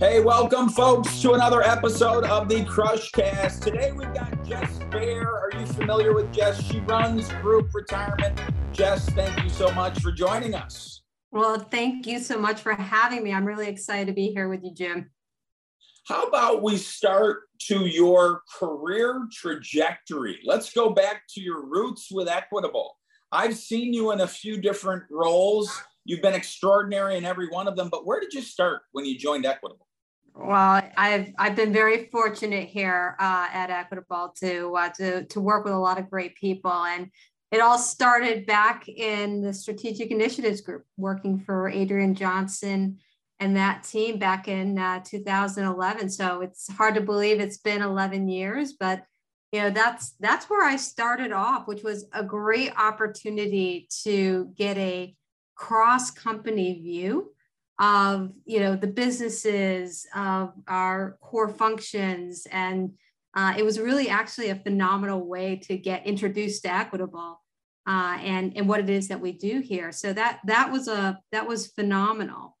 Hey, welcome, folks, to another episode of the Crush Cast. Today we've got Jess Baehr. Are you familiar with Jess? She runs group retirement. Jess, thank you so much for joining us. Well, thank you so much for having me. I'm really excited to be here with you, Jim. How about we start to your career trajectory? Let's go back to your roots with Equitable. I've seen you in a few different roles. You've been extraordinary in every one of them, but where did you start when you joined Equitable? Well, I've I've been very fortunate here uh, at Equitable to uh, to to work with a lot of great people, and it all started back in the Strategic Initiatives Group, working for Adrian Johnson and that team back in uh, 2011. So it's hard to believe it's been 11 years, but you know that's that's where I started off, which was a great opportunity to get a cross company view of you know the businesses of our core functions. And uh, it was really actually a phenomenal way to get introduced to equitable uh, and and what it is that we do here. So that that was a that was phenomenal.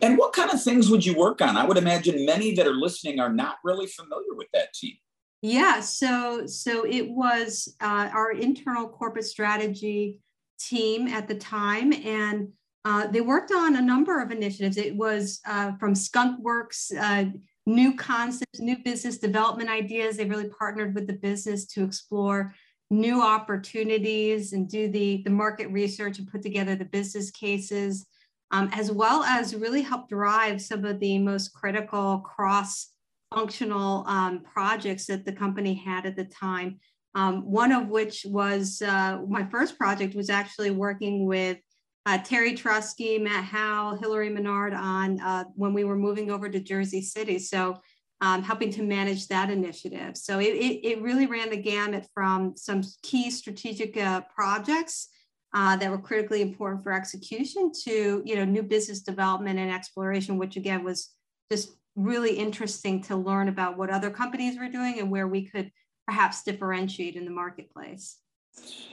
And what kind of things would you work on? I would imagine many that are listening are not really familiar with that team. Yeah so so it was uh, our internal corporate strategy team at the time. And uh, they worked on a number of initiatives. It was uh, from Skunk Works, uh, new concepts, new business development ideas. They really partnered with the business to explore new opportunities and do the, the market research and put together the business cases, um, as well as really help drive some of the most critical cross functional um, projects that the company had at the time. Um, one of which was uh, my first project was actually working with uh, Terry Trusky, Matt Howe, Hillary Menard on uh, when we were moving over to Jersey City. So um, helping to manage that initiative. So it, it, it, really ran the gamut from some key strategic uh, projects uh, that were critically important for execution to you know new business development and exploration, which again was just really interesting to learn about what other companies were doing and where we could perhaps differentiate in the marketplace.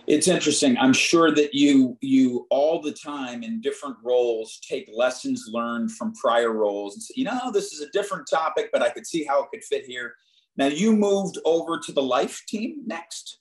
It's interesting. I'm sure that you you all the time in different roles take lessons learned from prior roles and say, you know, this is a different topic, but I could see how it could fit here. Now you moved over to the life team next.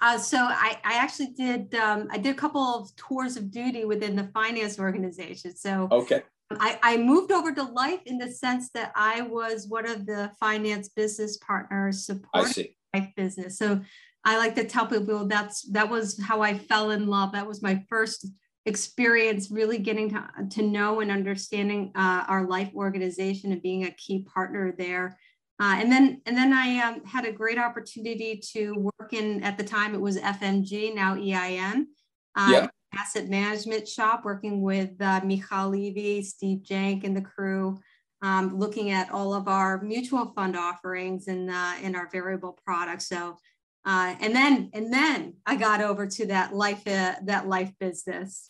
Uh, so I, I actually did um, I did a couple of tours of duty within the finance organization. So okay. I, I moved over to life in the sense that I was one of the finance business partners supporting life business. So I like to tell people that's that was how I fell in love. That was my first experience really getting to, to know and understanding uh, our life organization and being a key partner there. Uh, and then and then I um, had a great opportunity to work in at the time it was FMG now EIM. Uh, yeah. Asset management shop, working with uh, Michal Levy, Steve Joenk, and the crew, um, looking at all of our mutual fund offerings and uh, and our variable products. So uh, and then and then I got over to that life uh, that life business.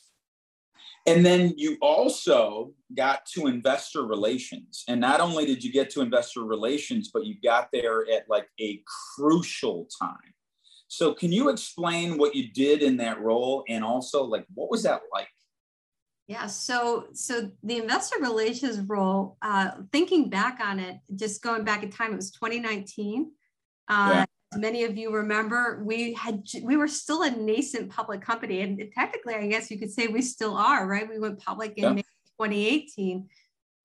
And then you also got to investor relations. And not only did you get to investor relations, but you got there at like a crucial time. So can you explain what you did in that role and also like what was that like? Yeah, so so the investor relations role, uh, thinking back on it, just going back in time, it was 2019. Uh, yeah many of you remember, we had we were still a nascent public company, and technically, I guess you could say we still are, right? We went public in yeah. 2018.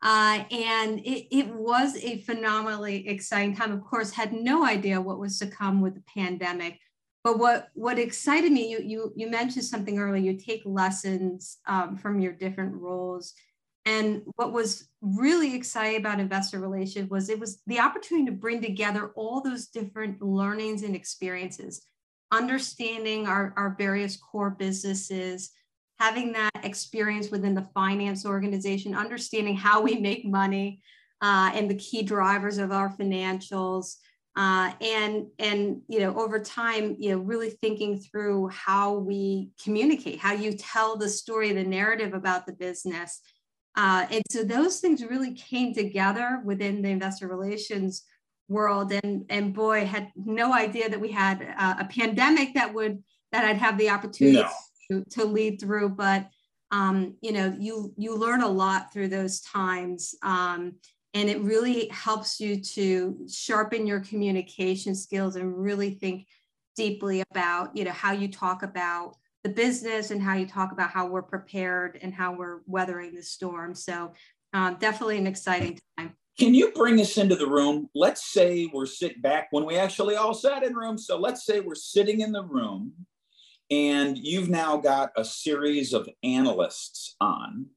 Uh, and it, it was a phenomenally exciting time. Of course, had no idea what was to come with the pandemic. But what what excited me, you you you mentioned something earlier. You take lessons um, from your different roles, and what was really exciting about investor relations was it was the opportunity to bring together all those different learnings and experiences, understanding our, our various core businesses, having that experience within the finance organization, understanding how we make money uh, and the key drivers of our financials. Uh, and and you know over time you know really thinking through how we communicate how you tell the story the narrative about the business uh, and so those things really came together within the investor relations world. And, and boy, had no idea that we had a, a pandemic that would, that I'd have the opportunity no. to, to lead through. But, um, you know, you, you learn a lot through those times. Um, and it really helps you to sharpen your communication skills and really think deeply about you know how you talk about the business and how you talk about how we're prepared and how we're weathering the storm. So um, definitely an exciting time. Can you bring us into the room? Let's say we're sitting back when we actually all sat in room so let's say we're sitting in the room and you've now got a series of analysts on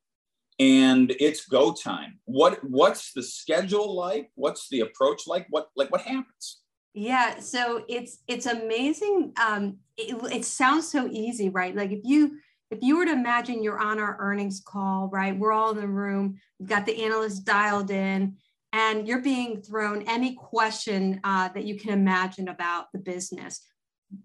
and it's go time. What what's the schedule like? What's the approach like? What like what happens yeah so it's it's amazing um it, it sounds so easy right? Like if you if you were to imagine you're on our earnings call right? We're all in the room we've got the analyst dialed in and you're being thrown any question uh, that you can imagine about the business.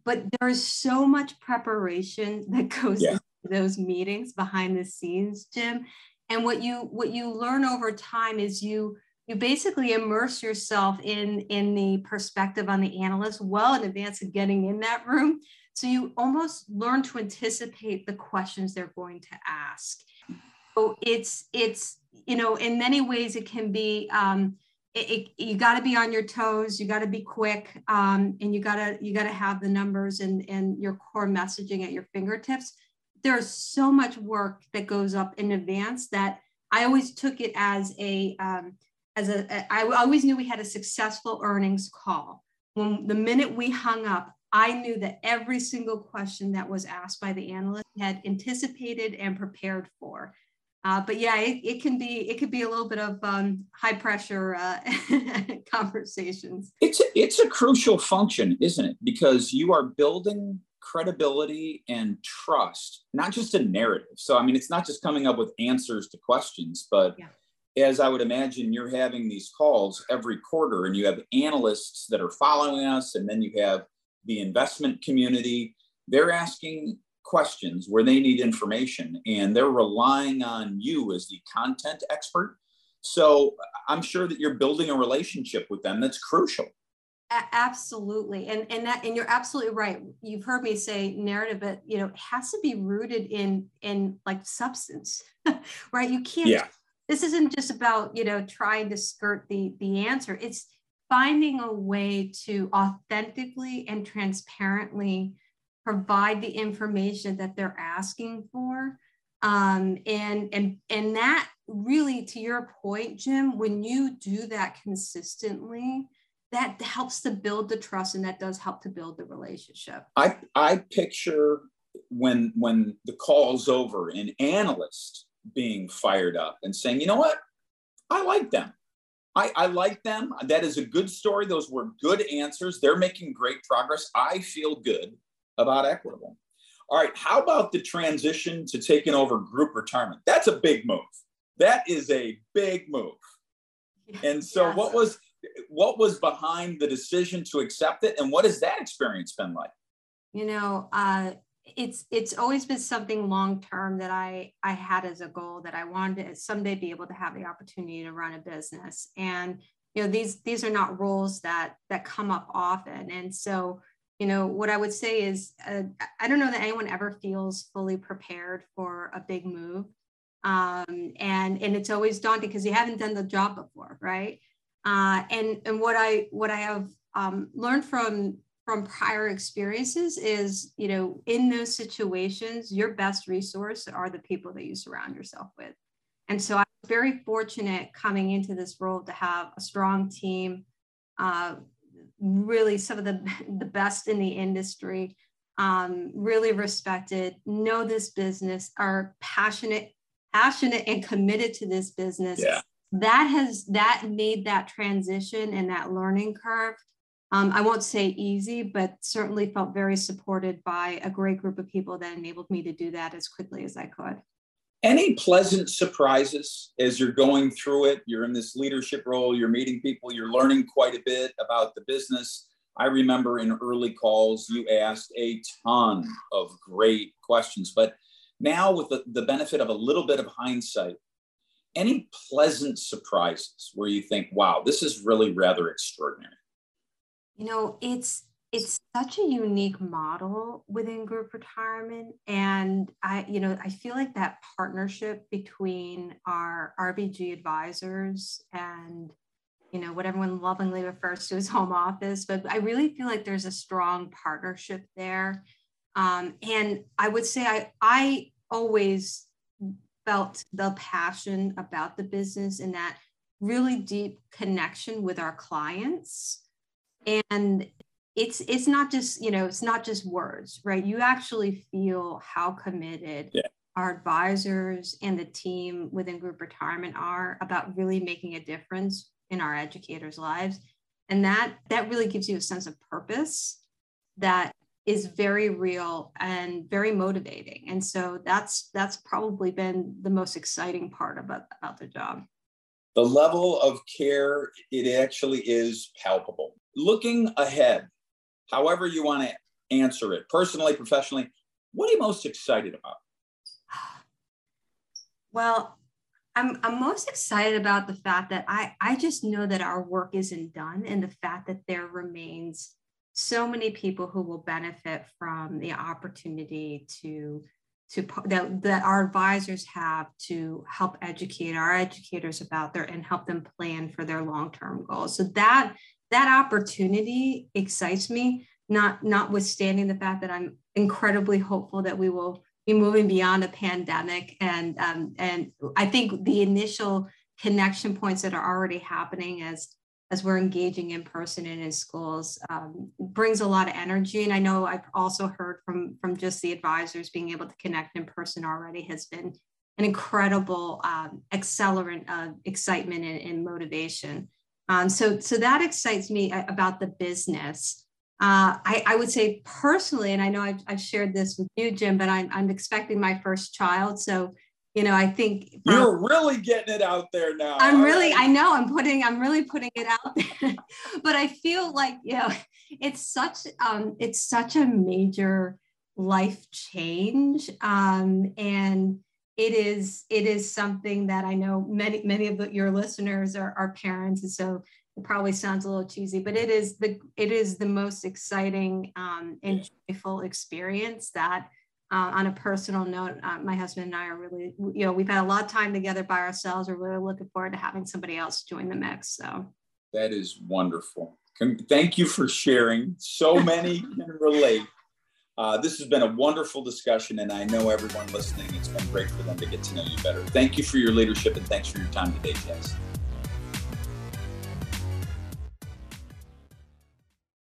But there's so much preparation that goes yeah. into those meetings behind the scenes jim. And what you what you learn over time is you you basically immerse yourself in in the perspective on the analyst well in advance of getting in that room. So you almost learn to anticipate the questions they're going to ask. So it's it's you know in many ways it can be um, it, it, you got to be on your toes you got to be quick um, and you got to you got to have the numbers and and your core messaging at your fingertips. There's so much work that goes up in advance that I always took it as a um, as a, I always knew we had a successful earnings call. When the minute we hung up, I knew that every single question that was asked by the analyst had anticipated and prepared for. Uh, but yeah, it, it, can be it could be a little bit of um, high pressure uh, conversations. It's a, it's a crucial function, isn't it? Because you are building credibility and trust, not just a narrative. So, I mean, it's not just coming up with answers to questions, but yeah. As I would imagine, you're having these calls every quarter and you have analysts that are following us, and then you have the investment community. They're asking questions where they need information and they're relying on you as the content expert. So, I'm sure that you're building a relationship with them that's crucial absolutely and and that and you're absolutely right you've heard me say narrative but you know it has to be rooted in in like substance right you can't yeah. This isn't just about you know trying to skirt the the answer it's finding a way to authentically and transparently provide the information that they're asking for um, and and and that really to your point jim when you do that consistently that helps to build the trust and that does help to build the relationship. I, I picture when when the call's over an analyst being fired up and saying, you know what? I like them. I, I like them. That is a good story. Those were good answers. They're making great progress. I feel good about Equitable. All right. How about the transition to taking over group retirement? That's a big move. That is a big move. And so, yes. what was what was behind the decision to accept it and what has that experience been like you know uh, it's it's always been something long term that i i had as a goal that i wanted to someday be able to have the opportunity to run a business. And you know these these are not roles that that come up often. And so you know what i would say is uh, i don't know that anyone ever feels fully prepared for a big move. Um, and and it's always daunting because you haven't done the job before right? Uh, and and what I what I have um, learned from from prior experiences is you know in those situations your best resource are the people that you surround yourself with. And so i was very fortunate coming into this role to have a strong team uh, really some of the, the best in the industry um, really respected know this business are passionate passionate and committed to this business. Yeah. That has that made that transition and that learning curve um, i won't say easy but certainly felt very supported by a great group of people that enabled me to do that as quickly as i could. Any pleasant surprises as you're going through it? You're in this leadership role you're meeting people you're learning quite a bit about the business. I remember in early calls you asked a ton of great questions but now with the, the benefit of a little bit of hindsight any pleasant surprises where you think, wow, this is really rather extraordinary? You know, it's it's such a unique model within group retirement and i you know i feel like that partnership between our rbg advisors and you know what everyone lovingly refers to as home office but i really feel like there's a strong partnership there. Um, and i would say i i always felt the passion about the business and that really deep connection with our clients and it's it's not just you know it's not just words right? You actually feel how committed yeah. our advisors and the team within group retirement are about really making a difference in our educators lives. And that that really gives you a sense of purpose that is very real and very motivating. And so that's that's probably been the most exciting part about about the job. The level of care it actually is palpable looking ahead however you want to answer it, personally, professionally, what are you most excited about? Well, I'm, I'm most excited about the fact that I, I just know that our work isn't done and the fact that there remains so many people who will benefit from the opportunity to to that, that our advisors have to help educate our educators about their and help them plan for their long-term goals so that that opportunity excites me, not notwithstanding the fact that I'm incredibly hopeful that we will be moving beyond a pandemic. And um, and I think the initial connection points that are already happening as as we're engaging in person and in schools um, brings a lot of energy. And I know I've also heard from from just the advisors being able to connect in person already has been an incredible um, accelerant of excitement and, and motivation. Um, so, so that excites me about the business. Uh, I, I, would say personally, and I know I've, I've, shared this with you, Jim, but I'm, I'm expecting my first child. So, you know, I think you're really getting it out there now. I'm really, right. I know I'm putting, I'm really putting it out there, but I feel like, you know, it's such, um, it's such a major life change. Um, and, it is it is something that I know many many of the, your listeners are, are parents, and so it probably sounds a little cheesy, but it is the it is the most exciting um, and joyful experience that. Uh, on a personal note, uh, my husband and I are really, you know, we've had a lot of time together by ourselves. We're really looking forward to having somebody else join the mix. So that is wonderful. Thank you for sharing. So many can relate uh, this has been a wonderful discussion, and I know everyone listening, it's been great for them to get to know you better. Thank you for your leadership and thanks for your time today, Jess.